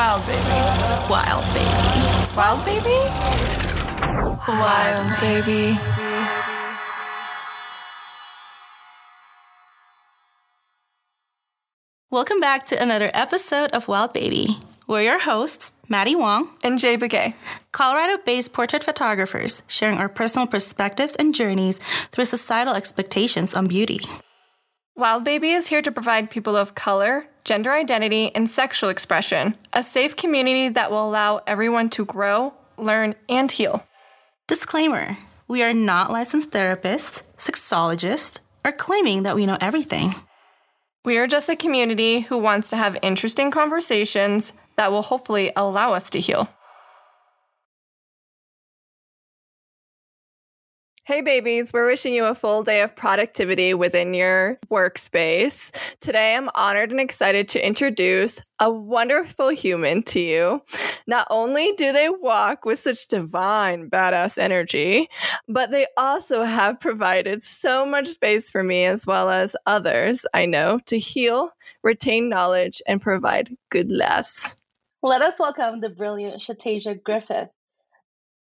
Wild baby. Wild baby. Wild baby? Wild baby. Welcome back to another episode of Wild Baby. We're your hosts, Maddie Wong And Jay Begay. Colorado based portrait photographers, sharing our personal perspectives and journeys through societal expectations on beauty. Wild Baby is here to provide people of color, gender identity, and sexual expression a safe community that will allow everyone to grow, learn, and heal. Disclaimer We are not licensed therapists, sexologists, or claiming that we know everything. We are just a community who wants to have interesting conversations that will hopefully allow us to heal. Hey, babies, we're wishing you a full day of productivity within your workspace. Today, I'm honored and excited to introduce a wonderful human to you. Not only do they walk with such divine, badass energy, but they also have provided so much space for me, as well as others I know, to heal, retain knowledge, and provide good laughs. Let us welcome the brilliant Shatasia Griffith.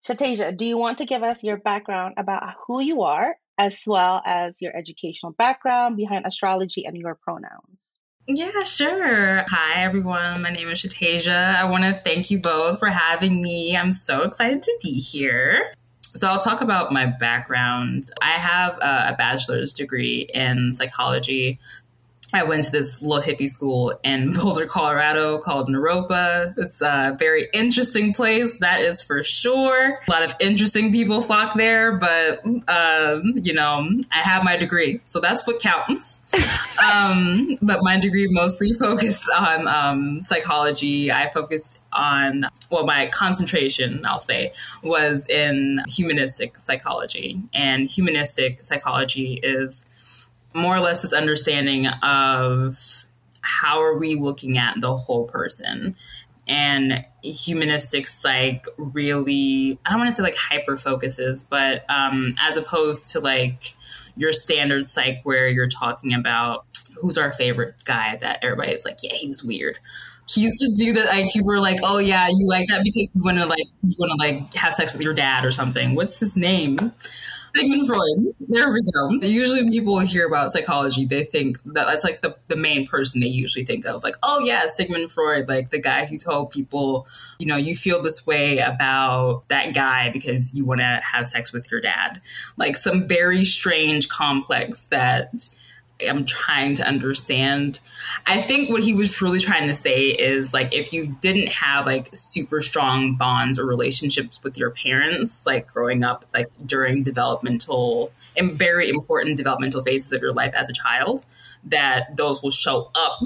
Shatasia, do you want to give us your background about who you are, as well as your educational background behind astrology and your pronouns? Yeah, sure. Hi, everyone. My name is Shatasia. I want to thank you both for having me. I'm so excited to be here. So, I'll talk about my background. I have a bachelor's degree in psychology I went to this little hippie school in Boulder, Colorado called Naropa. It's a very interesting place, that is for sure. A lot of interesting people flock there, but, um, you know, I have my degree, so that's what counts. um, but my degree mostly focused on um, psychology. I focused on, well, my concentration, I'll say, was in humanistic psychology. And humanistic psychology is more or less this understanding of how are we looking at the whole person. And humanistic psych really i don't want to say like hyper focuses but um, as opposed to like your standard psych where you're talking about who's our favorite guy that everybody's like yeah he was weird. He's the dude that like people were like oh yeah you like that because you want to like you want to like have sex with your dad or something. What's his name Sigmund Freud. There we go. Usually, when people hear about psychology, they think that that's like the, the main person they usually think of. Like, oh, yeah, Sigmund Freud, like the guy who told people, you know, you feel this way about that guy because you want to have sex with your dad. Like some very strange complex that I'm trying to understand. I think what he was truly trying to say is like if you didn't have like super strong bonds or relationships with your parents, like growing up, like during developmental and very important developmental phases of your life as a child, that those will show up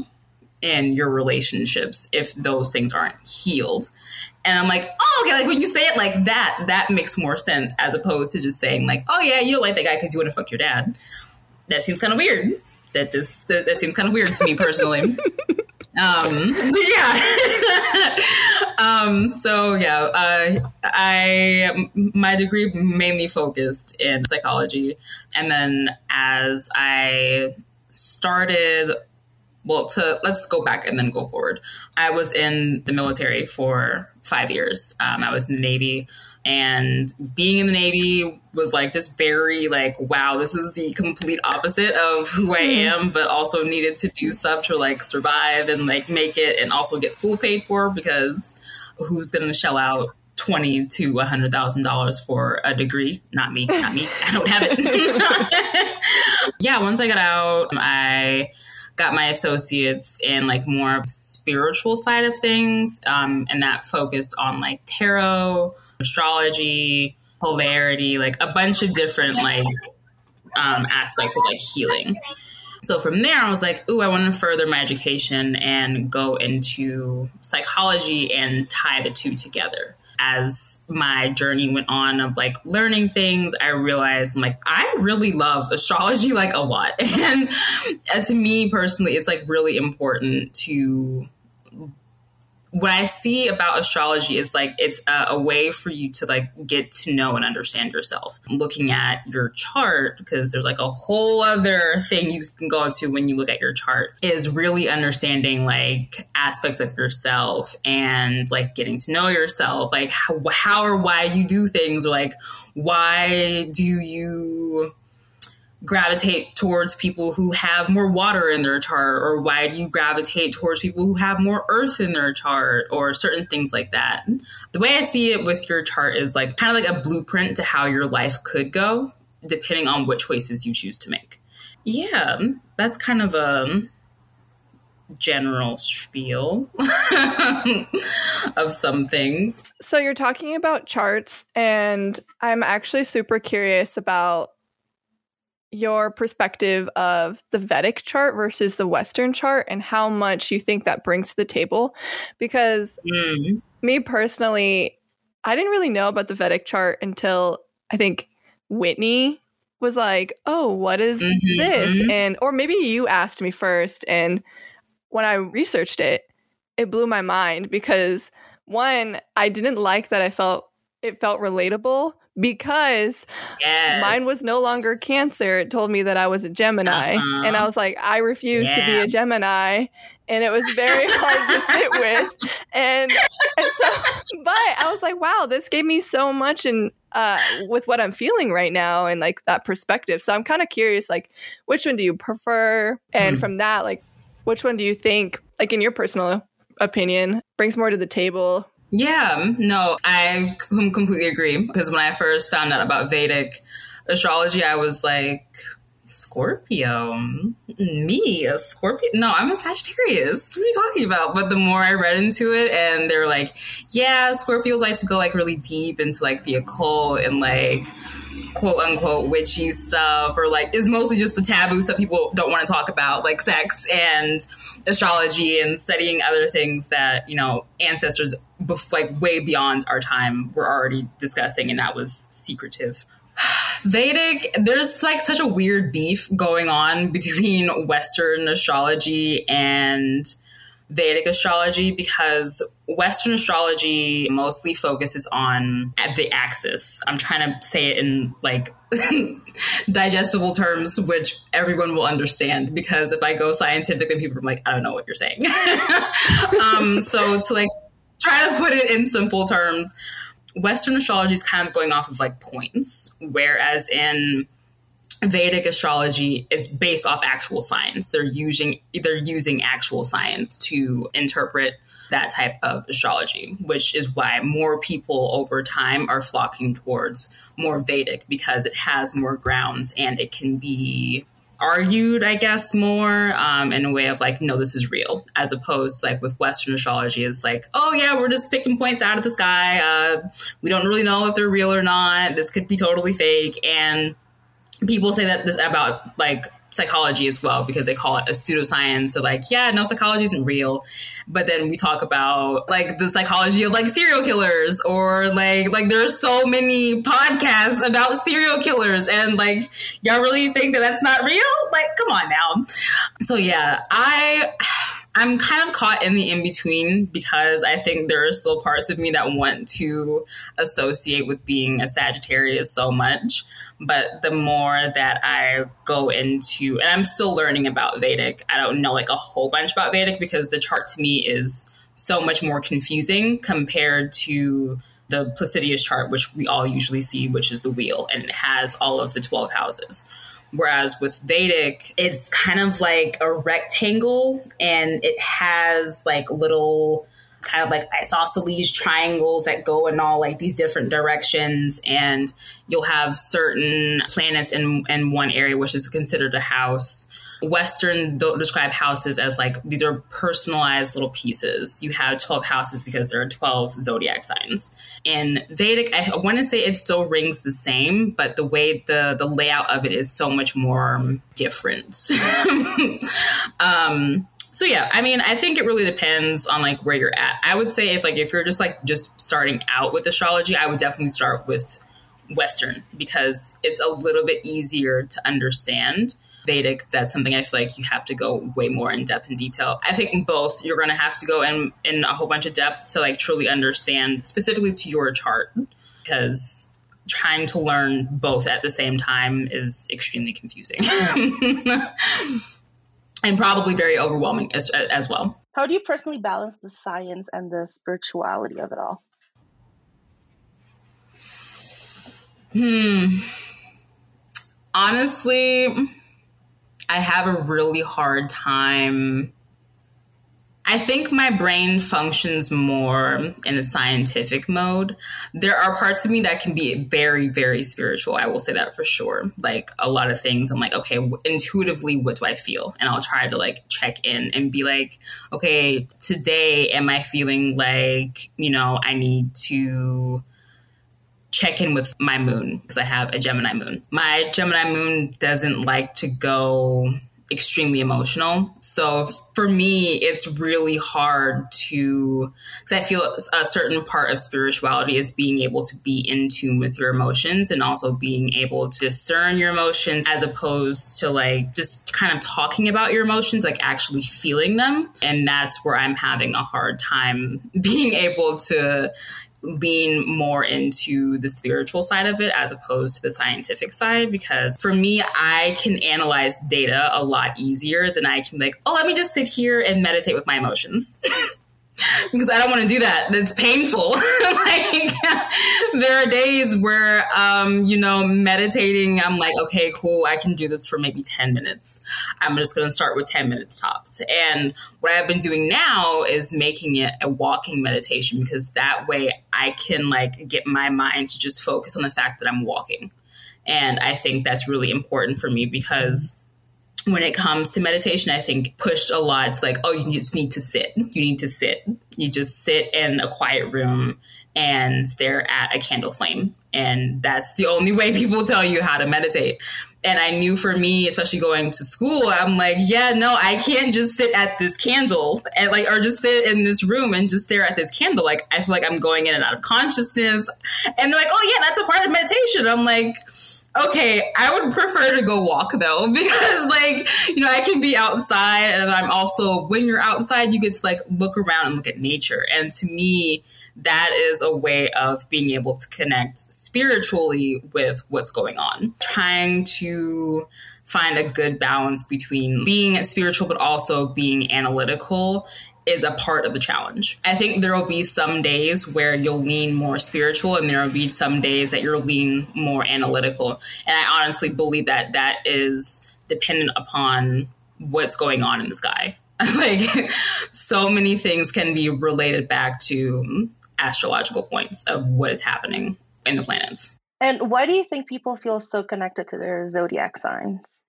in your relationships if those things aren't healed. And I'm like, oh, okay, like when you say it like that, that makes more sense as opposed to just saying like, oh yeah, you don't like that guy because you want to fuck your dad that seems kind of weird. That just that seems kind of weird to me personally. um, yeah. um, so yeah, uh, I my degree mainly focused in psychology, and then as I started well to let's go back and then go forward i was in the military for five years um, i was in the navy and being in the navy was like just very like wow this is the complete opposite of who i hmm. am but also needed to do stuff to like survive and like make it and also get school paid for because who's going to shell out twenty to a hundred thousand dollars for a degree. Not me, not me. I don't have it. yeah, once I got out, I got my associates in like more spiritual side of things, um, and that focused on like tarot, astrology, polarity, like a bunch of different like um, aspects of like healing. So from there, I was like, ooh, I want to further my education and go into psychology and tie the two together as my journey went on of like learning things, I realized like, I really love astrology like a lot. And, and to me personally, it's like really important to what I see about astrology is like it's a, a, way for you to like get to know and understand yourself. Looking at your chart, because there's like a whole other thing you can go into when you look at your chart, is really understanding like aspects of yourself and like getting to know yourself, like how, how or why you do things, or like why do you gravitate towards people who have more water in their chart? Or why do you gravitate towards people who have more earth in their chart? Or certain things like that. The way i see it with your chart is like kind of like a blueprint to how your life could go depending on which choices you choose to make. Yeah that's kind of a general spiel of some things. So you're talking about charts and i'm actually super curious about your perspective of the Vedic chart versus the Western chart and how much you think that brings to the table. Because mm. me personally, I didn't really know about the Vedic chart until I think Whitney was like, "Oh, what is mm-hmm, this?" Mm-hmm. and or maybe you asked me first and when I researched it, it blew my mind because one, I didn't like that I felt it felt relatable because yes. mine was no longer cancer. It told me that I was a Gemini. Uh-huh. And I was like, I refuse yeah. to be a Gemini. And it was very hard to sit with. And, and so, but I was like, wow, this gave me so much and uh, with what I'm feeling right now and like that perspective. So I'm kind of curious, like, which one do you prefer? And mm. from that, like, which one do you think, like, in your personal opinion, brings more to the table? Yeah, mm, no, I completely agree. Because when I first found out about Vedic astrology, I was like, Scorpio, me, a Scorpio? No, I'm a Sagittarius. What are you talking about? But the more I read into it, and they're like, yeah, Scorpios like to go like really deep into like the occult and like quote unquote witchy stuff, or like is mostly just the taboo stuff people don't want to talk about, like sex and astrology and studying other things that you know ancestors bef- like way beyond our time were already discussing, and that was secretive. Vedic, there's like such a weird beef going on between Western astrology and Vedic astrology because Western astrology mostly focuses on at the axis. I'm trying to say it in like digestible terms, which everyone will understand. Because if I go scientific, then people are like, I don't know what you're saying. um, so to like try to put it in simple terms, Western astrology is kind of going off of like points, whereas in Vedic astrology is based off actual science. They're using they're using actual science to interpret that type of astrology, which is why more people over time are flocking towards more Vedic because it has more grounds and it can be argued, I guess, more um, in a way of like, no, this is real, as opposed to like with Western astrology, is like, oh yeah, we're just picking points out of the sky. Uh, we don't really know if they're real or not. This could be totally fake. And people say that this about like psychology as well because they call it a pseudoscience. So like, yeah, no, psychology isn't real. But then we talk about like the psychology of like serial killers or like like there's so many podcasts about serial killers and like y'all really think that that's not real? Like, come on now. So yeah, I I'm kind of caught in the in between because I think there are still parts of me that want to associate with being a Sagittarius so much. But the more that I go into, and I'm still learning about Vedic, I don't know like a whole bunch about Vedic because the chart to me is so much more confusing compared to the Placidus chart, which we all usually see, which is the wheel, and it has all of the 12 houses. Whereas with Vedic, it's kind of like a rectangle and it has like little kind of like isosceles triangles that go in all like these different directions. And you'll have certain planets in in one area which is considered a house Western don't describe houses as like these are personalized little pieces. You have 12 houses because there are 12 zodiac signs. In Vedic, I want to say it still rings the same, but the way the the layout of it is so much more different. um, so yeah, I mean, I think it really depends on like where you're at. I would say if like if you're just like just starting out with astrology, I would definitely start with Western because it's a little bit easier to understand Vedic, that's something I feel like you have to go way more in depth and detail. I think in both, you're going to have to go in in a whole bunch of depth to like truly understand specifically to your chart because trying to learn both at the same time is extremely confusing and probably very overwhelming as, as well. How do you personally balance the science and the spirituality of it all? Hmm. Honestly, I have a really hard time I think my brain functions more in a scientific mode. There are parts of me that can be very, very spiritual. I will say that for sure. Like a lot of things, I'm like, okay, intuitively, what do I feel? And I'll try to like check in and be like, okay, today, am I feeling like, you know, I need to check in with my moon because I have a Gemini moon. My Gemini moon doesn't like to go extremely emotional. So for me, it's really hard to, because I feel a certain part of spirituality is being able to be in tune with your emotions and also being able to discern your emotions as opposed to like just kind of talking about your emotions, like actually feeling them. And that's where I'm having a hard time being able to lean more into the spiritual side of it as opposed to the scientific side because for me i can analyze data a lot easier than i can like oh let me just sit here and meditate with my emotions because I don't want to do that. That's painful. like there are days where, um, you know, meditating, I'm like, okay, cool. I can do this for maybe 10 minutes. I'm just to start with 10 minutes tops. And what I've been doing now is making it a walking meditation because that way I can like get my mind to just focus on the fact that I'm walking. And I think that's really important for me because when it comes to meditation, I think pushed a lot to like, oh, you just need to sit. You need to sit. You just sit in a quiet room and stare at a candle flame. And that's the only way people tell you how to meditate. And I knew for me, especially going to school, I'm like, yeah, no, I can't just sit at this candle and like, or just sit in this room and just stare at this candle. Like, I feel like I'm going in and out of consciousness. And they're like, oh, yeah, that's a part of meditation. I'm like, Okay, I would prefer to go walk though, because like, you know, I can be outside and I'm also, when you're outside, you get to like look around and look at nature. And to me, that is a way of being able to connect spiritually with what's going on. Trying to find a good balance between being spiritual but also being analytical is a part of the challenge. I think there will be some days where you'll lean more spiritual and there will be some days that you'll lean more analytical. And I honestly believe that that is dependent upon what's going on in the sky. like so many things can be related back to astrological points of what is happening in the planets. And why do you think people feel so connected to their zodiac signs?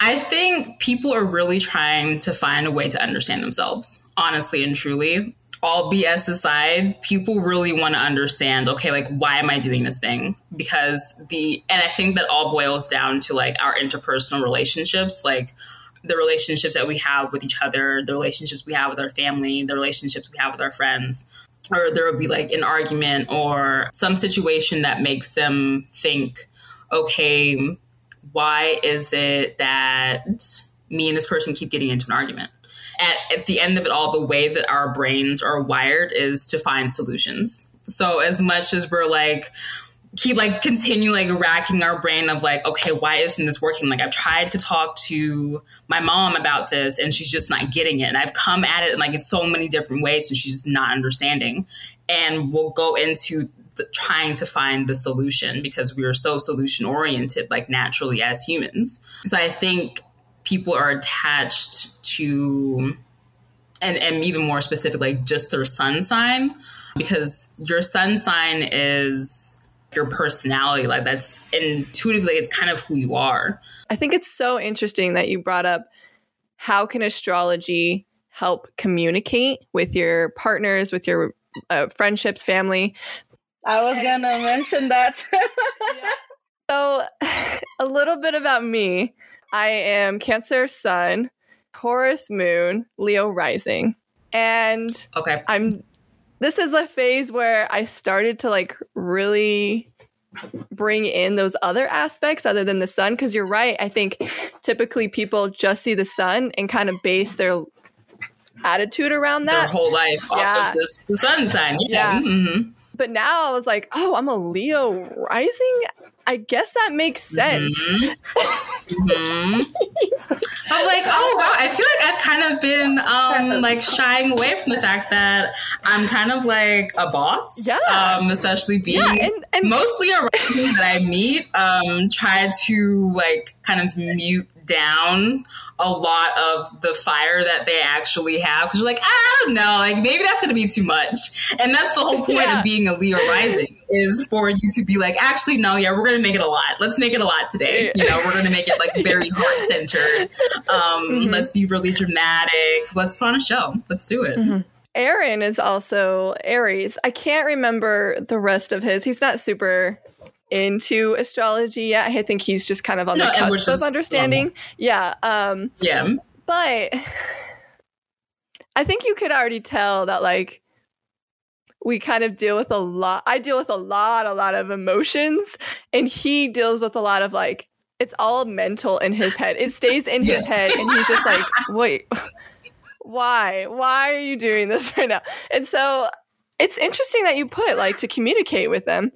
I think people are really trying to find a way to understand themselves, honestly and truly. All BS aside, people really want to understand, okay, like, why am I doing this thing? Because the, and I think that all boils down to like our interpersonal relationships, like the relationships that we have with each other, the relationships we have with our family, the relationships we have with our friends. Or there will be like an argument or some situation that makes them think, okay, why is it that me and this person keep getting into an argument? At, at the end of it all, the way that our brains are wired is to find solutions. So as much as we're like, keep like continue like racking our brain of like okay why isn't this working like i've tried to talk to my mom about this and she's just not getting it and i've come at it in like in so many different ways and she's just not understanding and we'll go into the, trying to find the solution because we are so solution oriented, like naturally as humans. So I think people are attached to, and, and even more specifically, just their sun sign because your sun sign is your personality like that's intuitively it's kind of who you are i think it's so interesting that you brought up how can astrology help communicate with your partners with your uh, friendships family I was gonna mention that. yeah. So, a little bit about me. I am Cancer Sun, Taurus Moon, Leo Rising, and okay, I'm. This is a phase where I started to like really bring in those other aspects other than the sun because you're right i think typically people just see the sun and kind of base their attitude around Their that whole life Yeah. off of this the sun sign. Yeah. Mhm. But now i was like oh i'm a leo rising i guess that makes sense Mhm. I'm like, oh wow, I feel like I've kind of been um like shying away from the fact that I'm kind of like a boss. Yeah. Um, especially being Yeah, and- and- mostly around people that I meet, um, try to like kind of mute down a lot of the fire that they actually have. Because you're like I don't know like maybe that's gonna be too much. And that's the whole point Yeah. of being a Leo rising is for you to be like actually no yeah we're gonna make it a lot. Let's make it a lot today. You know we're gonna make it like very heart centered um Mm-hmm. let's be really dramatic. Let's put on a show. Let's do it. Aaron is also aries. I can't remember the rest of his. He's not super into astrology yet i think he's just kind of on No, the cusp of understanding yeah um yeah But I think you could already tell that like we kind of deal with a lot. I deal with a lot, a lot of emotions, and he deals with a lot of like it's all mental in his head. It stays in Yes. his head, and he's just like, wait, why? Why are you doing this right now? And so it's interesting that you put like to communicate with them.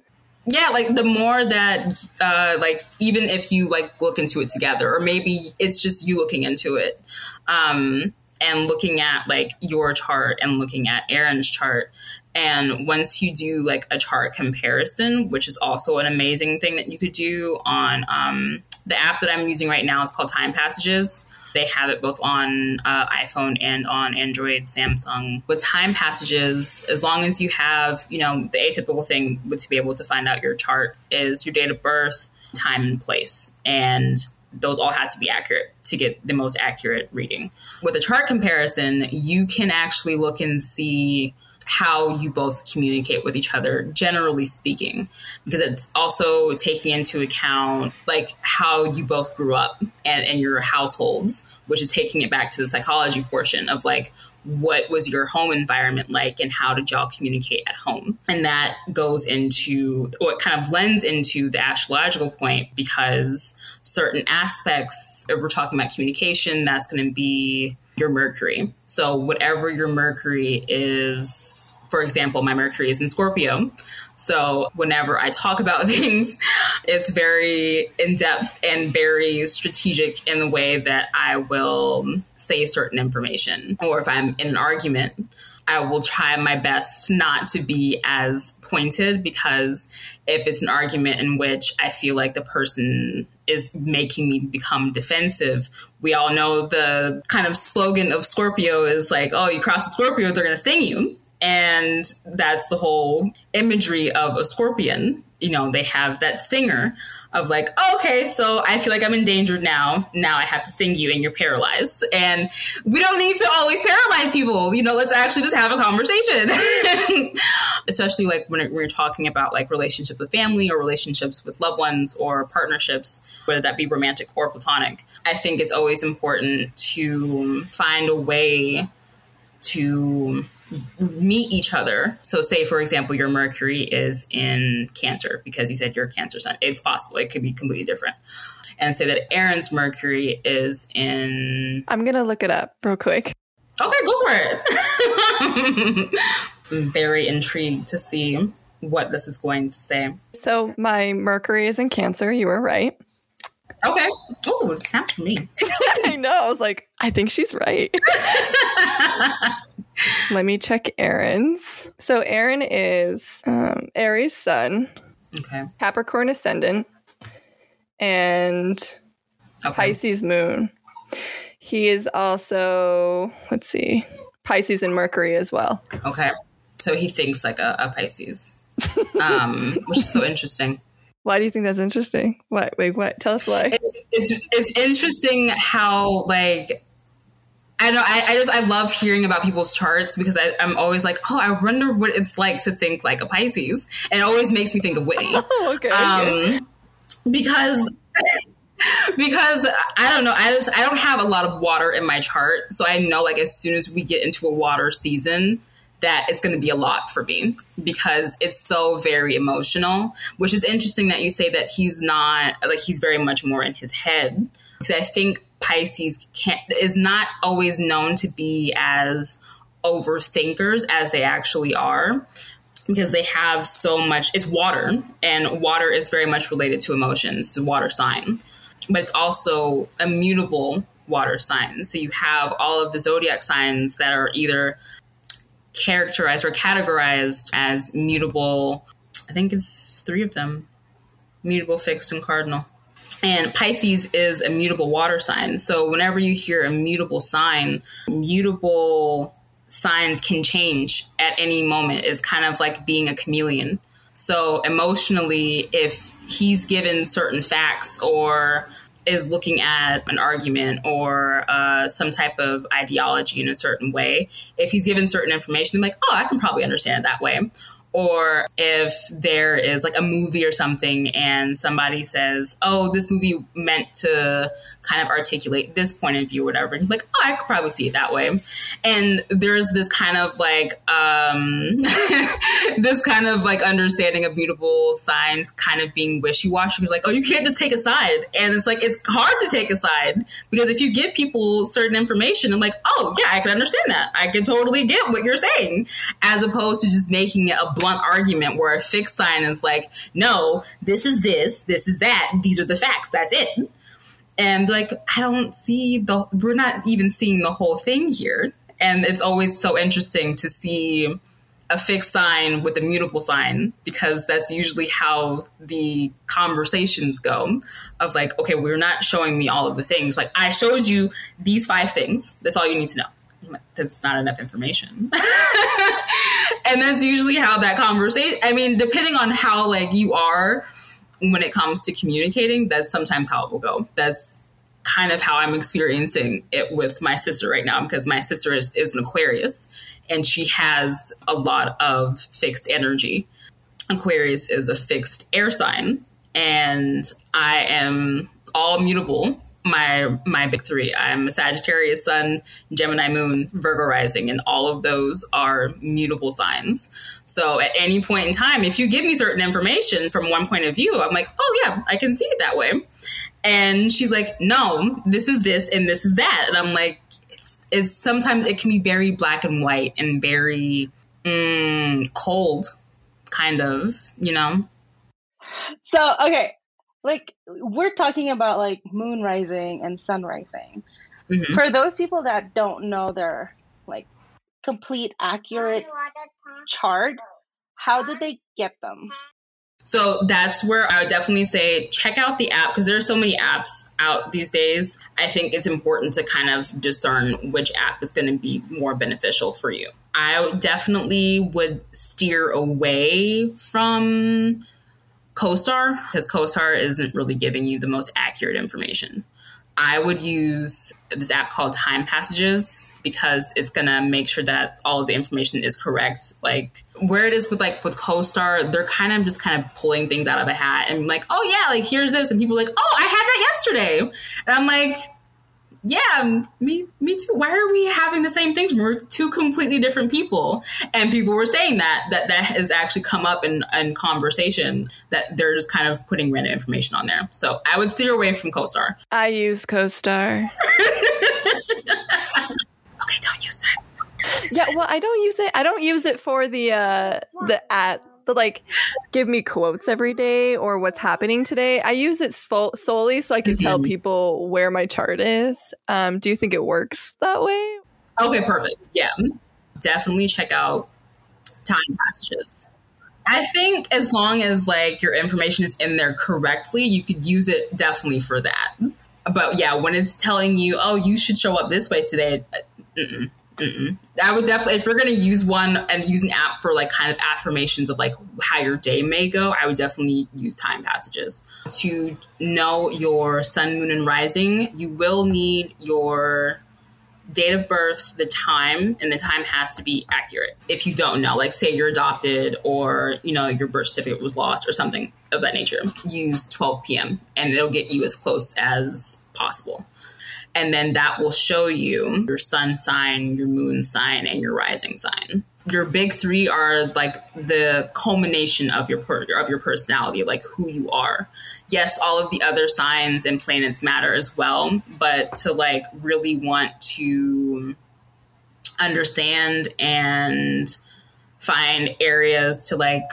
Yeah like the more that uh like even if you like look into it together or maybe it's just you looking into it um and looking at like your chart and looking at aaron's chart and once you do like a chart comparison which is also an amazing thing that you could do on um the app that i'm using right now is called time passages they have it both on uh, iphone and on android samsung. With time passages as long as you have you know the atypical thing to be able to find out your chart is your date of birth time and place and those all have to be accurate to get the most accurate reading. With a chart comparison you can actually look and see how you both communicate with each other, generally speaking, because it's also taking into account like how you both grew up and, and your households, which is taking it back to the psychology portion of like what was your home environment like and how did y'all communicate at home? And that goes into what kind of blends into the astrological point because certain aspects if we're talking about communication that's going to be your mercury. So whatever your mercury is for example my mercury is in scorpio. So whenever i talk about things it's very in-depth and very strategic in the way that i will say certain information. Or if i'm in an argument I will try my best not to be as pointed because if it's an argument in which I feel like the person is making me become defensive, we all know the kind of slogan of Scorpio is like, oh, you cross a Scorpio, they're going to sting you. And that's the whole imagery of a scorpion. You know, they have that stinger of like, okay, so I feel like I'm endangered now. Now I have to sting you and you're paralyzed. And we don't need to always paralyze people. You know, let's actually just have a conversation. Especially like when we're talking about like relationships with family or relationships with loved ones or partnerships, whether that be romantic or platonic. I think it's always important to find a way to meet each other. So, say for example, your Mercury is in Cancer because you said you're Cancer sun. It's possible; it could be completely different. And say that Aaron's Mercury is in. I'm gonna look it up real quick. Okay, go for it. I'm very intrigued to see what this is going to say. So my Mercury is in Cancer. You were right. Okay. Oh, it's not for me. I know. I was like, I think she's right. Let me check Aaron's. So Aaron is um, Aries Sun, Okay. Capricorn Ascendant, and Okay. Pisces Moon. He is also, let's see, Pisces and Mercury as well. Okay. So he thinks like a, a Pisces, um, which is so interesting. Why do you think that's interesting? What? Wait, what? Tell us why. it's it's it's interesting how like I know I, I just I love hearing about people's charts because I, I'm always like, oh, I wonder what it's like to think like a Pisces, and it always makes me think of Whitney. Oh, okay. okay. um, because because I don't know, I just I don't have a lot of water in my chart, so I know like as soon as we get into a water season, that it's going to be a lot for me because it's so very emotional, which is interesting that you say that he's not like he's very much more in his head because I think Pisces can't, is not always known to be as overthinkers as they actually are because they have so much it's water and water is very much related to emotions. It's a water sign but it's also a mutable water sign so you have all of the zodiac signs that are either characterized or categorized as mutable. I think it's three of them. Mutable fixed and cardinal and Pisces is a mutable water sign. So whenever you hear a mutable sign, mutable signs can change at any moment. Is kind of like being a chameleon. So emotionally, if he's given certain facts or is looking at an argument or uh, some type of ideology in a certain way, if he's given certain information, I'm like, oh, I can probably understand it that way or if there is like a movie or something and somebody says, "Oh, this movie meant to kind of articulate this point of view, whatever," and like, "Oh, I could probably see it that way," and there's this kind of like um, this kind of like understanding of mutable signs kind of being wishy washy. It's like, "Oh, you can't just take a side," and it's like it's hard to take a side because if you give people certain information, I'm like, "Oh, yeah, I can understand that. I can totally get what you're saying," as opposed to just making it a blunt argument where a fixed sign is like, no, this is this, this is that, these are the facts, that's it. And like, I don't see the, we're not even seeing the whole thing here. And it's always so interesting to see a fixed sign with a mutable sign because that's usually how the conversations go of like okay we're not showing me all of the things like i showed you these five things that's all you need to know that's not enough information. and that's usually how that conversation, I mean, depending on how like you are when it comes to communicating, that's sometimes how it will go. That's kind of how I'm experiencing it with my sister right now because my sister is, is an Aquarius and she has a lot of fixed energy. Aquarius is a fixed air sign, and I am all mutable my my big three. I'm a Sagittarius Sun, Gemini Moon, Virgo Rising, and all of those are mutable signs. So at any point in time, if you give me certain information from one point of view, I'm like, oh yeah, I can see it that way. And she's like, no, this is this and this is that. And I'm like, it's it's sometimes it can be very black and white and very mm, cold, kind of, you know. So okay, like we're talking about like moon rising and sun rising. Mm-hmm. For those people that don't know their like complete accurate chart, how did they get them? So that's where I would definitely say check out the app because there are so many apps out these days. I think it's important to kind of discern which app is going to be more beneficial for you. I definitely would steer away from CoStar because CoStar isn't really giving you the most accurate information. I would use this app called Time Passages because it's gonna make sure that all of the information is correct. Like where it is with like with CoStar, they're kind of just kind of pulling things out of a hat and like, oh yeah, like here's this, and people are like, oh, I had that yesterday, and I'm like, yeah, me, me too. Why are we having the same things? We're two completely different people. And people were saying that, that that has actually come up in, in conversation that they're just kind of putting random information on there. So I would steer away from CoStar. I use CoStar. okay, don't use it. yeah, well, I don't use it. I don't use it for the uh the at to like give me quotes every day or what's happening today. I use it solely so I can mm-hmm. tell people where my chart is. Um, do you think it works that way? Okay, perfect. Yeah, definitely check out time passages. I think as long as like your information is in there correctly, you could use it definitely for that. But yeah, when it's telling you, oh, you should show up this way today, uh, Mm-mm. I would definitely, if you're going to use one and use an app for like kind of affirmations of like how your day may go, I would definitely use time passages. To know your sun, moon, and rising, you will need your date of birth, the time, and the time has to be accurate. If you don't know, like say you're adopted or, you know, your birth certificate was lost or something of that nature, use 12 p.m. and it'll get you as close as possible. And then that will show you your sun sign, your moon sign, and your rising sign. your big three are like the culmination of your per- of your personality, like who you are. Yes, all of the other signs and planets matter as well, but to like really want to understand and find areas to like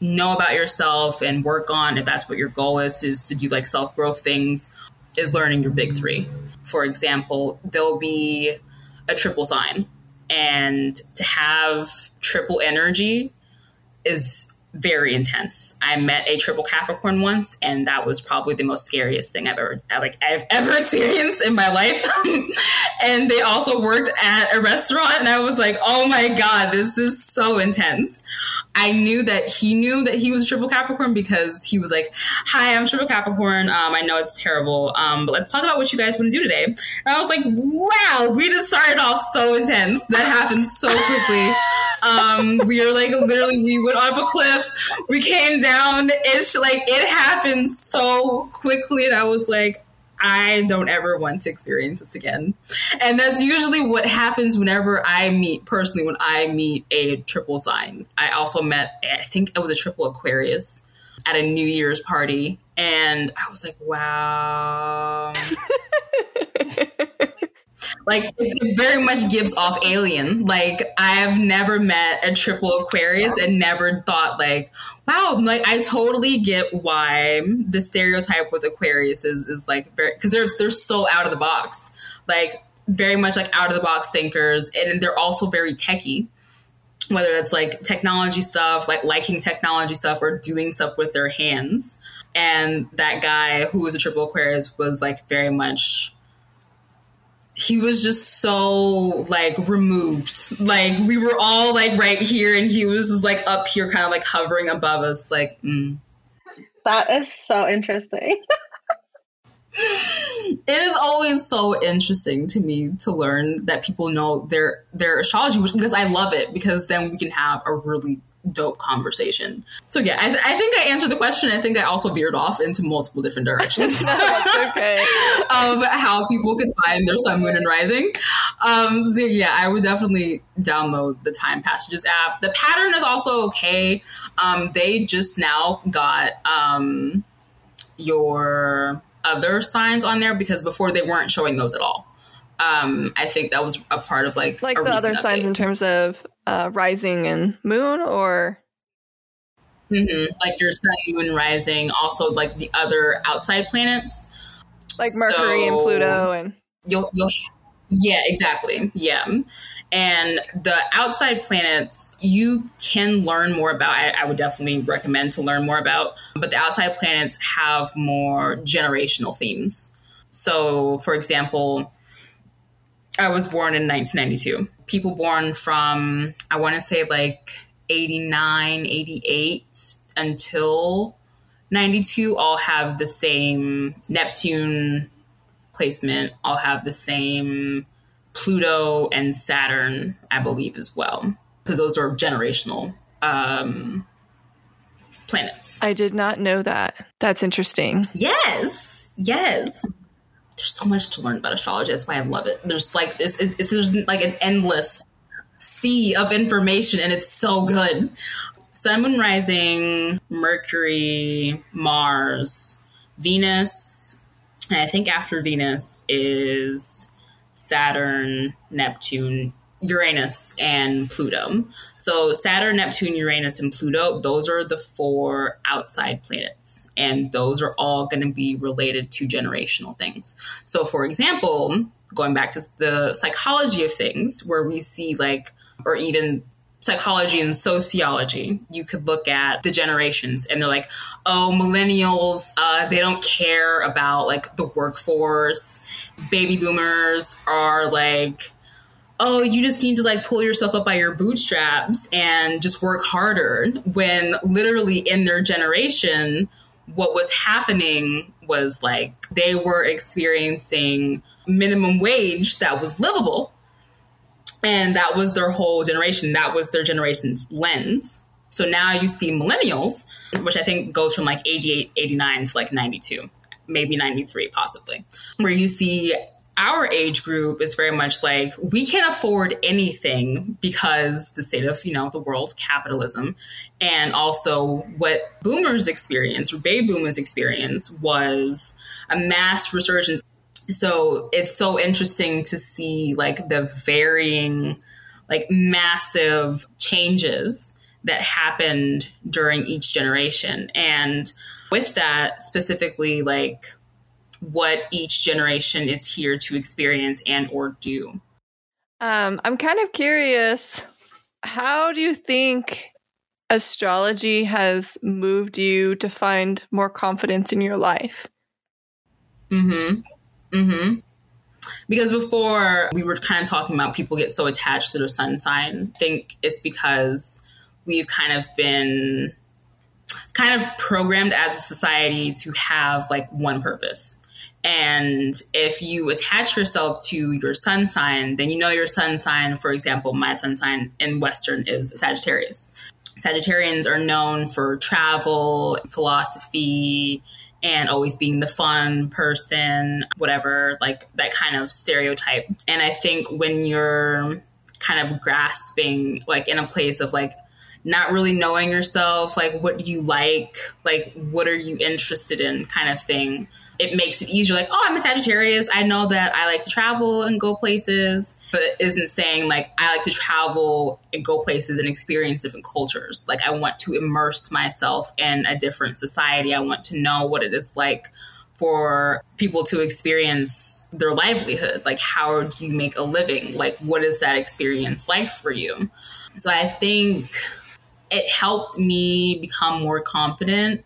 know about yourself and work on if that's what your goal is is to do like self-growth things is learning your big three for example there'll be a triple sign and to have triple energy is very intense. I met a triple Capricorn once, and that was probably the most scariest thing I've ever like I've ever experienced in my life. and they also worked at a restaurant, and I was like, "Oh my god, this is so intense." I knew that he knew that he was a triple Capricorn because he was like, "Hi, I'm triple Capricorn. Um, I know it's terrible, um, but let's talk about what you guys want to do today." And I was like, "Wow, we just started off so intense. That happened so quickly." Um, we were like literally, we went up a cliff, we came down. It's like it happened so quickly, and I was like, I don't ever want to experience this again. And that's usually what happens whenever I meet personally when I meet a triple sign. I also met, I think it was a triple Aquarius at a New Year's party. And I was like, wow. like it very much gives off alien. Like i've never met a triple aquarius and never thought like wow like i totally get why the stereotype with aquarius is is like very because they're they're so out of the box. Like very much like out of the box thinkers and they're also very techy whether it's like technology stuff like liking technology stuff or doing stuff with their hands. And that guy who was a triple aquarius was like very much he was just so like removed. Like we were all like right here, and he was just like up here, kind of like hovering above us. Like mm. that is so interesting. it is always so interesting to me to learn that people know their their astrology, which because I love it because then we can have a really dope conversation. So yeah, I, I, think I answered the question. I think I also veered off into multiple different directions. no, okay. of how people can find their sun, moon, and rising. Um, so yeah, I would definitely download the Time Passages app. The pattern is also okay. Um, they just now got um, your other signs on there because before they weren't showing those at all. Um, I think that was a part of like like the other update. signs in terms of uh, rising and moon, or mm-hmm. like your sun, moon, rising. Also, like the other outside planets, like Mercury so and Pluto, and you'll you'll yeah, exactly, yeah. And the outside planets, you can learn more about. I, I, would definitely recommend to learn more about. But the outside planets have more generational themes. So, for example, I was born in 1992. People born from, I want to say like 89, 88 until 92 all have the same Neptune placement, all have the same Pluto and Saturn, I believe, as well, because those are generational um, planets. I did not know that. That's interesting. Yes, yes there's so much to learn about astrology. That's why I love it. There's like it's, it's there's like an endless sea of information, and it's so good. Sun, Moon, Rising, Mercury, Mars, Venus, and I think after Venus is Saturn, Neptune, Uranus and Pluto. So Saturn, Neptune, Uranus, and Pluto, those are the four outside planets. And those are all going to be related to generational things. So, for example, going back to the psychology of things, where we see like, or even psychology and sociology, you could look at the generations and they're like, oh, millennials, uh, they don't care about like the workforce. Baby boomers are like, oh, you just need to like pull yourself up by your bootstraps and just work harder. When literally in their generation, what was happening was like they were experiencing minimum wage that was livable. And that was their whole generation. That was their generation's lens. So now you see millennials, which I think goes from like 88, 89 to like 92, maybe 93, possibly, where you see our age group is very much like we can't afford anything because the state of you know the world's capitalism. And also what boomers experience or baby boomers experience was a mass resurgence. So it's so interesting to see like the varying like massive changes that happened during each generation. And with that specifically like what each generation is here to experience and or do. Um, I'm kind of curious. How do you think astrology has moved you to find more confidence in your life? Mm-hmm. Mm-hmm. Because before we were kind of talking about people get so attached to their sun sign. I think it's because we've kind of been kind of programmed as a society to have like one purpose and if you attach yourself to your sun sign, then you know your sun sign. For example, my sun sign in Western is Sagittarius. Sagittarians are known for travel, philosophy, and always being the fun person, whatever, like that kind of stereotype. And I think when you're kind of grasping, like in a place of like, not really knowing yourself, like what do you like, like what are you interested in, kind of thing it makes it easier. Like, oh, I'm a Sagittarius. I know that I like to travel and go places, but isn't saying like I like to travel and go places and experience different cultures. Like, I want to immerse myself in a different society. I want to know what it is like for people to experience their livelihood. Like, how do you make a living? Like, what is that experience like for you? So, I think it helped me become more confident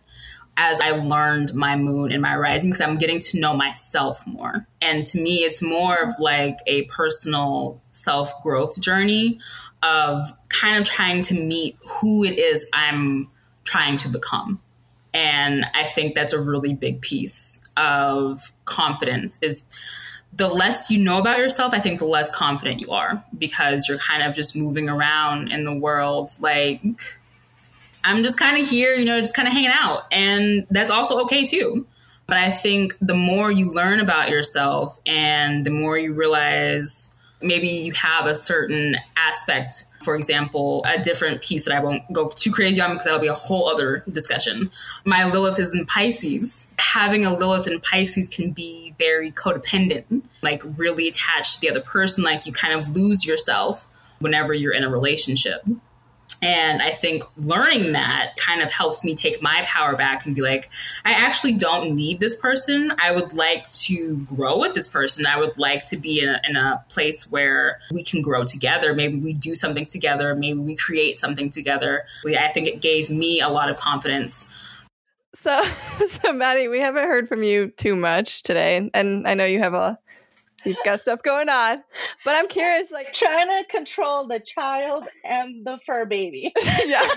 as I learned my moon and my rising because I'm getting to know myself more. And to me, it's more of like a personal self growth journey of kind of trying to meet who it is I'm trying to become. And I think that's a really big piece of confidence is the less you know about yourself, I think the less confident you are because you're kind of just moving around in the world like I'm just kind of here, you know, just kind of hanging out. And that's also okay too. But I think the more you learn about yourself and the more you realize maybe you have a certain aspect, for example, a different piece that I won't go too crazy on because that'll be a whole other discussion. My Lilith is in Pisces. Having a Lilith in Pisces can be very codependent, like really attached to the other person, like you kind of lose yourself whenever you're in a relationship. And I think learning that kind of helps me take my power back and be like, I actually don't need this person. I would like to grow with this person. I would like to be in a, in a place where we can grow together. Maybe we do something together. Maybe we create something together. I think it gave me a lot of confidence. So, so Maddie, we haven't heard from you too much today, and I know you have a You've got stuff going on. But I'm curious, like trying to control the child and the fur baby. yeah.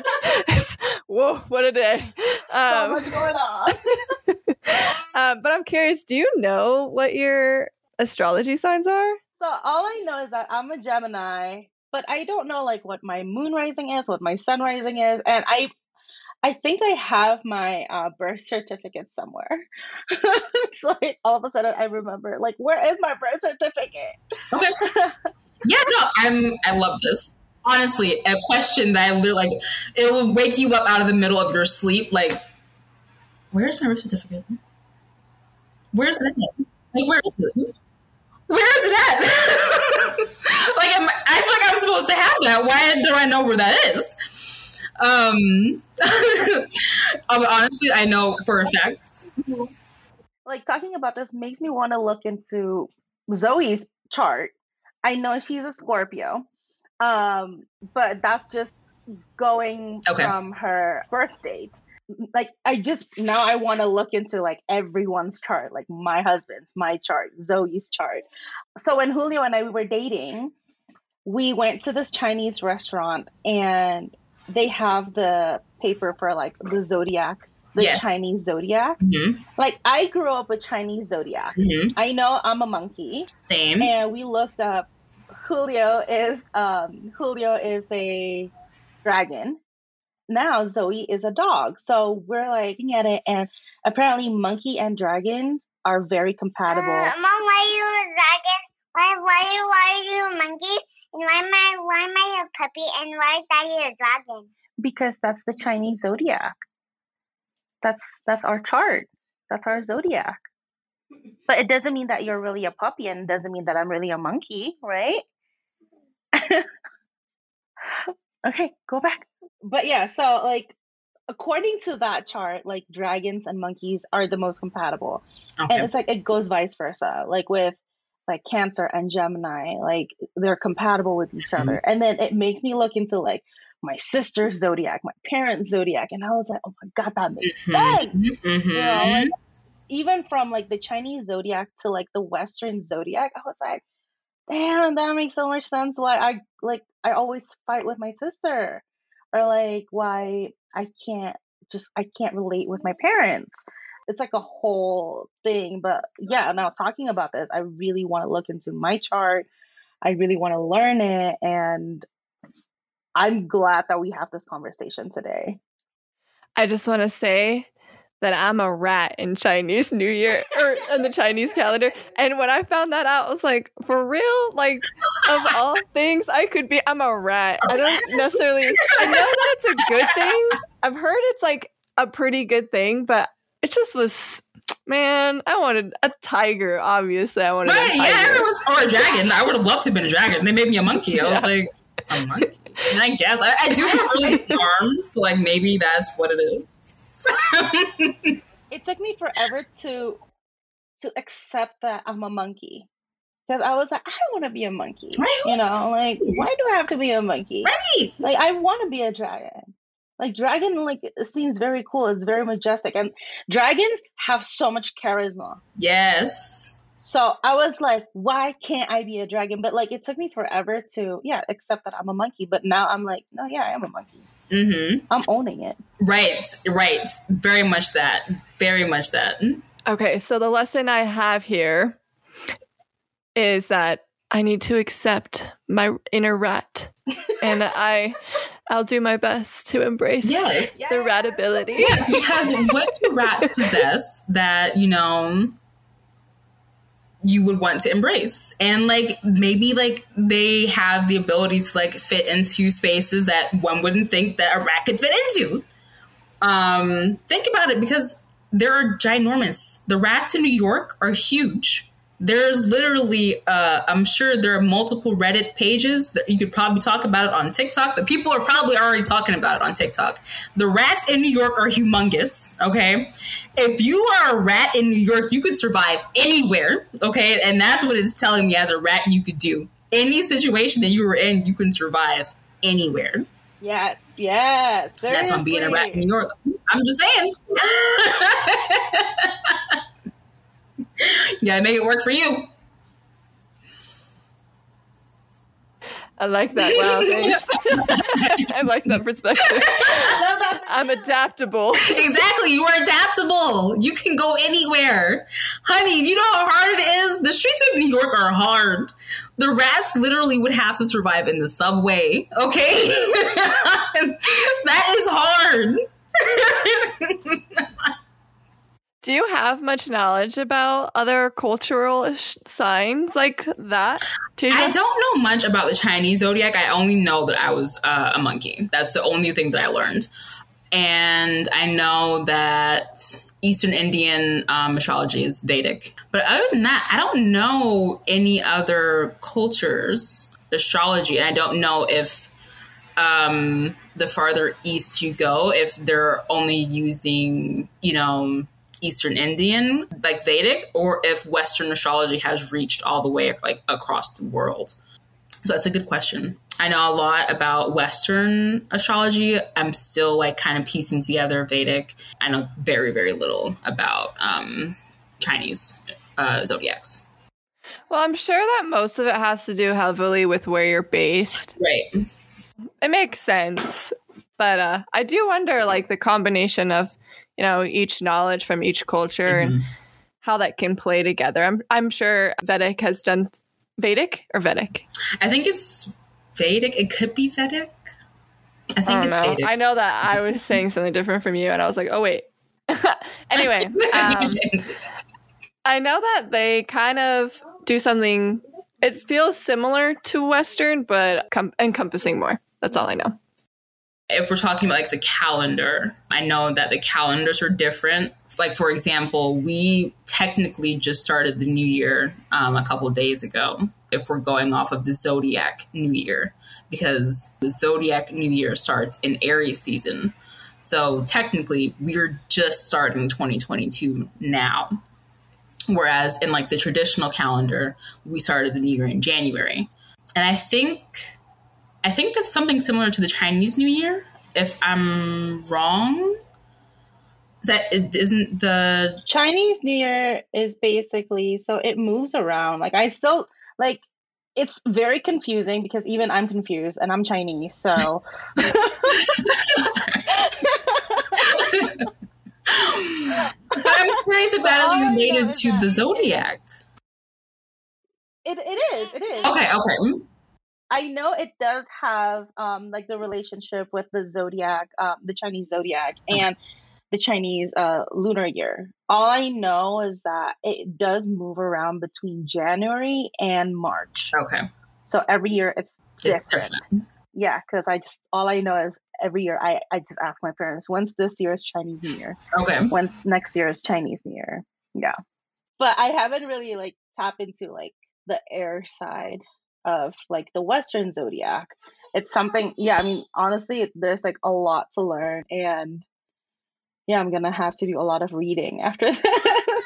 Whoa, what a day. Um, so much going on. um, but I'm curious, do you know what your astrology signs are? So all I know is that I'm a Gemini, but I don't know like what my moon rising is, what my sun rising is, and I I think I have my uh, birth certificate somewhere. it's like all of a sudden I remember, like, where is my birth certificate? Okay. yeah, no, I'm. I love this. Honestly, a question that I literally like, it will wake you up out of the middle of your sleep. Like, where's my birth certificate? Where's that? Like, where is it? Where is that? like, I feel like I'm supposed to have that. Why do I know where that is? Um, honestly, I know for a fact. Like talking about this makes me want to look into Zoe's chart. I know she's a Scorpio, um, but that's just going okay. from her birth date. Like I just now I want to look into like everyone's chart, like my husband's, my chart, Zoe's chart. So when Julio and I we were dating, we went to this Chinese restaurant and they have the paper for like the zodiac the yes. Chinese zodiac. Mm-hmm. Like I grew up with Chinese zodiac. Mm-hmm. I know I'm a monkey. Same. And we looked up Julio is um Julio is a dragon. Now Zoe is a dog. So we're like looking at it and apparently monkey and dragon are very compatible. Uh, Mom, why are you a dragon? Why, why, why are you a monkey? And why am I, why am I a puppy? And why is Daddy a dragon? because that's the Chinese zodiac. That's that's our chart. That's our zodiac. But it doesn't mean that you're really a puppy and it doesn't mean that I'm really a monkey, right? okay, go back. But yeah, so like according to that chart, like dragons and monkeys are the most compatible. Okay. And it's like it goes vice versa. Like with like Cancer and Gemini, like they're compatible with each Mhm. other. And then it makes me look into like my sister's zodiac, my parents' zodiac, and I was like, oh my god, that makes sense. Mhm. You know, like even from like the Chinese zodiac to like the Western zodiac, I was like, damn, that makes so much sense. Why I like I always fight with my sister, or like why I can't just I can't relate with my parents. It's like a whole thing. But yeah, now talking about this, I really want to look into my chart. I really want to learn it, and I'm glad that we have this conversation today. I just want to say that I'm a rat in Chinese New Year or in the Chinese calendar. And when I found that out, I was like, for real? Like, of all things, I could be, I'm a rat. I don't necessarily, I know that it's a good thing. I've heard it's like a pretty good thing, but it just was, man, I wanted a tiger, obviously. I wanted Right, a yeah, tiger. it was, or a dragon. I would have loved to have been a dragon. They made me a monkey. I was like, a monkey? And I guess I, I do have really good arms, so like maybe that's what it is. it took me forever to to accept that I'm a monkey because I was like, I don't want to be a monkey. Right, You know, like why do I have to be a monkey? right. Like I want to be a dragon. Like dragon, like seems very cool. It's very majestic, and dragons have so much charisma. Yes. So I was like, why can't I be a dragon? But like, it took me forever to yeah accept that I'm a monkey. But now I'm like, no, yeah, I am a monkey. Mm-hmm. I'm owning it. Right, right. Very much that. Very much that. Okay, so the lesson I have here is that I need to accept my inner rat, and I, I'll do my best to embrace Yes. the ratability. Yes, because what do rats possess that, you know, you would want to embrace? And like maybe like they have the ability to like fit into spaces that one wouldn't think that a rat could fit into. Um, think about it because there are ginormous. The rats in New York are huge. There's literally, uh, I'm sure there are multiple Reddit pages that you could probably talk about it on TikTok. but people are probably already talking about it on TikTok. The rats in New York are humongous. Okay, if you are a rat in New York, you could survive anywhere. Okay, and that's what it's telling me as a rat you could do. Any situation that you were in, you can survive anywhere. Yes, yes. That's on being a rat in. New York. I'm just saying. you gotta make it work for you. I like that. Wow, thanks. I like that perspective. I'm adaptable. Exactly. You are adaptable. You can go anywhere. Honey, you know how hard it is? The streets of New York are hard. The rats literally would have to survive in the subway. Okay? that is hard. Do you have much knowledge about other cultural sh- signs like that? I don't know much about the Chinese zodiac. I only know that I was uh, a monkey. That's the only thing that I learned. And I know that Eastern Indian um, astrology is Vedic. But other than that, I don't know any other cultures' astrology. And I don't know if um, the farther east you go, if they're only using, you know, Eastern Indian, like Vedic, or if Western astrology has reached all the way like across the world. So that's a good question. I know a lot about Western astrology. I'm still like kind of piecing together Vedic. I know very, very little about um, Chinese uh, zodiacs. Well, I'm sure that most of it has to do heavily with where you're based. Right. It makes sense. But uh, I do wonder, like, the combination of, you know, each knowledge from each culture and how that can play together. I'm, I'm sure Vedic has done Vedic or Vedic. I think it's Vedic. It could be Vedic. I think I it's know. Vedic. I know that I was saying something different from you, and I was like, oh, wait. anyway, um, I know that they kind of do something. It feels similar to Western, but com- encompassing more. That's all I know. If we're talking about like the calendar, I know that the calendars are different. Like for example, we technically just started the new year um, a couple days ago. If we're going off of the zodiac new year, because the zodiac new year starts in Aries season, so technically we're just starting 2022 now. Whereas in like the traditional calendar, we started the new year in January. And I think I think that's something similar to the Chinese New Year. If I'm wrong, is that isn't the Chinese New Year is basically so it moves around. Like I still like it's very confusing because even I'm confused and I'm Chinese, so I'm curious if that is related to the zodiac. It, it is. It is. Okay, okay. I know it does have um, like the relationship with the zodiac, um, the Chinese zodiac, and the Chinese uh, lunar year. All I know is that it does move around between January and March. Okay. So every year it's different. It's different. Yeah, because I just all I know is every year I, I just ask my parents, when's this year's Chinese New Year? Okay. When's next year's Chinese New Year? Yeah. But I haven't really like tapped into like the air side of like the Western zodiac. It's something, yeah, I mean, honestly, there's like a lot to learn. And yeah, I'm going to have to do a lot of reading after that.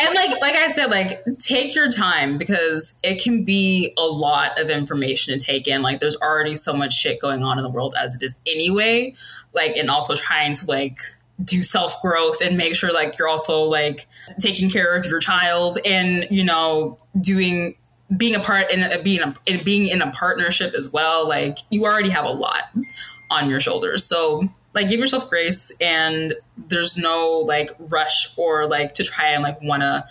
and like like I said, like take your time because it can be a lot of information to take in. Like there's already so much shit going on in the world as it is anyway. Like and also trying to like do self growth and make sure like you're also like taking care of your child and you know doing being a part in uh, being a, in being in a partnership as well. Like you already have a lot on your shoulders, so like give yourself grace and there's no like rush or like to try and like want to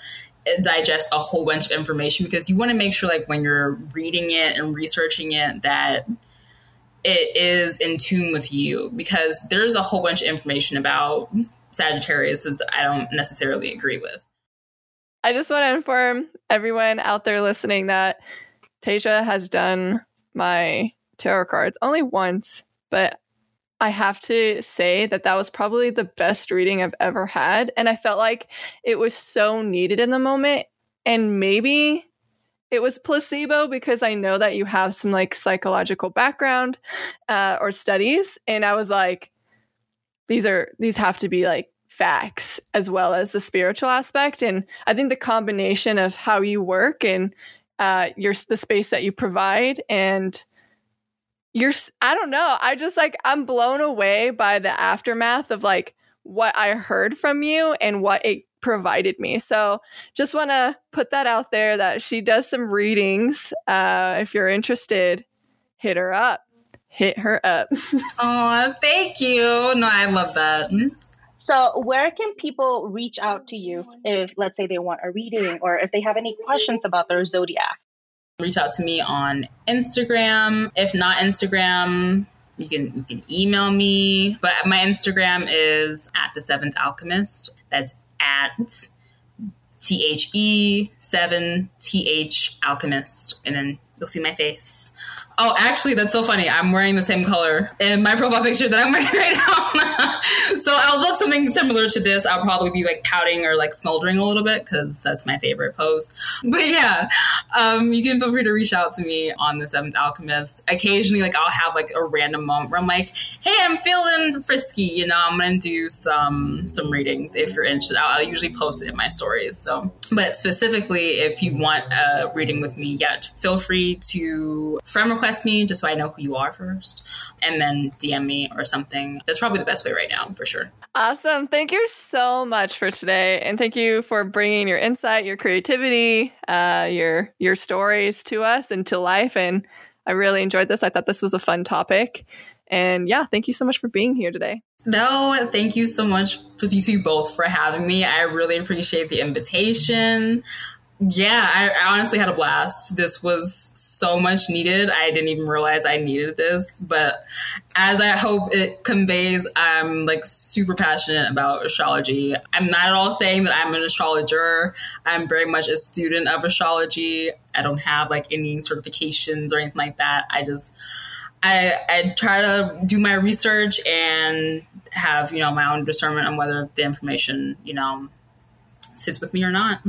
uh, digest a whole bunch of information because you want to make sure like when you're reading it and researching it that it is in tune with you because there's a whole bunch of information about Sagittarius that I don't necessarily agree with. I just want to inform everyone out there listening that Tasia has done my tarot cards only once, but I have to say that that was probably the best reading I've ever had. And I felt like it was so needed in the moment. And maybe it was placebo because I know that you have some like psychological background uh, or studies. And I was like, these are, these have to be like facts as well as the spiritual aspect. And I think the combination of how you work and uh, your, the space that you provide and, you're I don't know. I just like I'm blown away by the aftermath of like what I heard from you and what it provided me. So just want to put that out there that she does some readings. Uh, if you're interested, hit her up. Hit her up. oh, thank you. No, I love that. So, where can people reach out to you if, let's say, they want a reading or if they have any questions about their zodiac? reach out to me on Instagram. If not Instagram, you can you can email me. But my Instagram is at the Seventh Alchemist. That's at T H E seven T H Alchemist, and then you'll see my face. Oh, actually, that's so funny. I'm wearing the same color in my profile picture that I'm wearing right now. so I'll look something similar to this. I'll probably be like pouting or like smoldering a little bit because that's my favorite pose. But yeah, um, you can feel free to reach out to me on the Seventh Alchemist. Occasionally, like I'll have like a random moment where I'm like, "Hey, I'm feeling frisky," you know. I'm gonna do some some readings if you're interested. I'll, I'll usually post it in my stories. So, but specifically, if you want a reading with me, yet feel free to friend request me just so I know who you are first, and then DM me or something. That's probably the best way right now, for sure. Awesome. Thank you so much for today. And thank you for bringing your insight, your creativity, uh, your your stories to us and to life. And I really enjoyed this. I thought this was a fun topic. And yeah, thank you so much for being here today. No, thank you so much for you both for having me. I really appreciate the invitation. Yeah, I, honestly had a blast. This was so much needed. I didn't even realize I needed this, but as I hope it conveys, I'm like super passionate about astrology. I'm not at all saying that I'm an astrologer. I'm very much a student of astrology. I don't have like any certifications or anything like that. I just I, I try to do my research and have you know my own discernment on whether the information you know sits with me or not.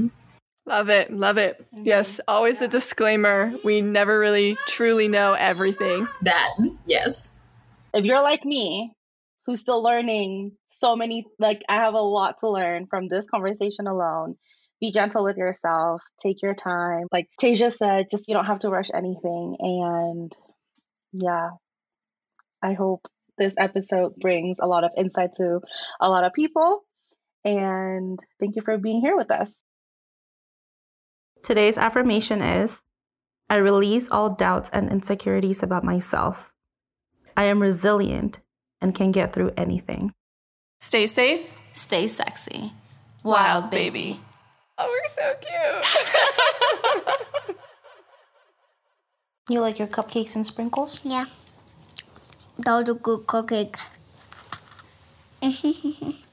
Love it. Love it. Mm-hmm. Yes. Always a disclaimer. We never really truly know everything. That, yes. If you're like me, who's still learning so many, like, I have a lot to learn from this conversation alone. Be gentle with yourself. Take your time. Like Tasia said, just you don't have to rush anything. And yeah, I hope this episode brings a lot of insight to a lot of people. And thank you for being here with us. Today's affirmation is I release all doubts and insecurities about myself. I am resilient and can get through anything. Stay safe. Stay sexy. Wild baby. Oh, we're so cute. You like your cupcakes and sprinkles? Yeah. That was a good cookie.